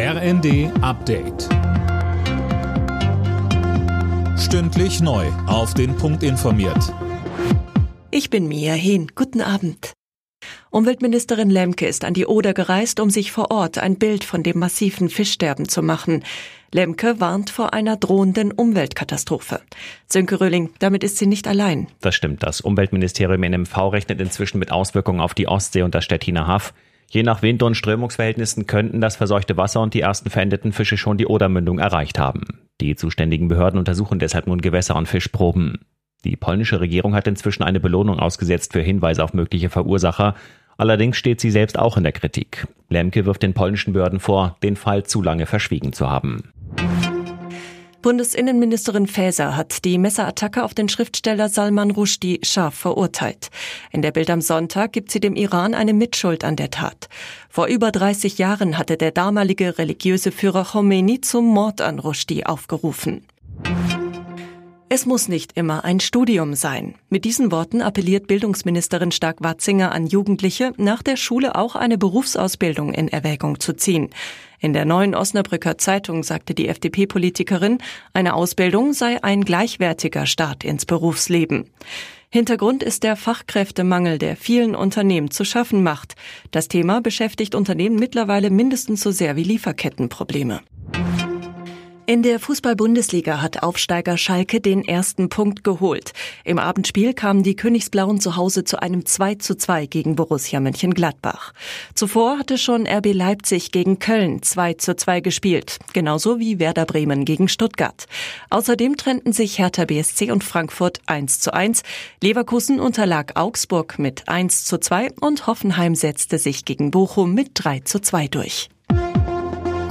RND Update. Stündlich neu. Auf den Punkt informiert. Ich bin Mia Hehn. Guten Abend. Umweltministerin Lemke ist an die Oder gereist, um sich vor Ort ein Bild von dem massiven Fischsterben zu machen. Lemke warnt vor einer drohenden Umweltkatastrophe. Sönke Röhling, damit ist sie nicht allein. Das stimmt. Das Umweltministerium NMV rechnet inzwischen mit Auswirkungen auf die Ostsee und das Stettiner Haff. Je nach Wind- und Strömungsverhältnissen könnten das verseuchte Wasser und die ersten verendeten Fische schon die Odermündung erreicht haben. Die zuständigen Behörden untersuchen deshalb nun Gewässer und Fischproben. Die polnische Regierung hat inzwischen eine Belohnung ausgesetzt für Hinweise auf mögliche Verursacher. Allerdings steht sie selbst auch in der Kritik. Lemke wirft den polnischen Behörden vor, den Fall zu lange verschwiegen zu haben. Bundesinnenministerin Faeser hat die Messerattacke auf den Schriftsteller Salman Rushdie scharf verurteilt. In der Bild am Sonntag gibt sie dem Iran eine Mitschuld an der Tat. Vor über 30 Jahren hatte der damalige religiöse Führer Khomeini zum Mord an Rushdie aufgerufen. Es muss nicht immer ein Studium sein. Mit diesen Worten appelliert Bildungsministerin Stark-Watzinger an Jugendliche, nach der Schule auch eine Berufsausbildung in Erwägung zu ziehen. In der neuen Osnabrücker Zeitung sagte die FDP-Politikerin, eine Ausbildung sei ein gleichwertiger Start ins Berufsleben. Hintergrund ist der Fachkräftemangel, der vielen Unternehmen zu schaffen macht. Das Thema beschäftigt Unternehmen mittlerweile mindestens so sehr wie Lieferkettenprobleme. In der Fußball-Bundesliga hat Aufsteiger Schalke den ersten Punkt geholt. Im Abendspiel kamen die Königsblauen zu Hause zu einem 2 zu 2 gegen Borussia Mönchengladbach. Zuvor hatte schon RB Leipzig gegen Köln 2 zu 2 gespielt, genauso wie Werder Bremen gegen Stuttgart. Außerdem trennten sich Hertha BSC und Frankfurt 1 zu 1. Leverkusen unterlag Augsburg mit 1 zu 2 und Hoffenheim setzte sich gegen Bochum mit 3 zu 2 durch.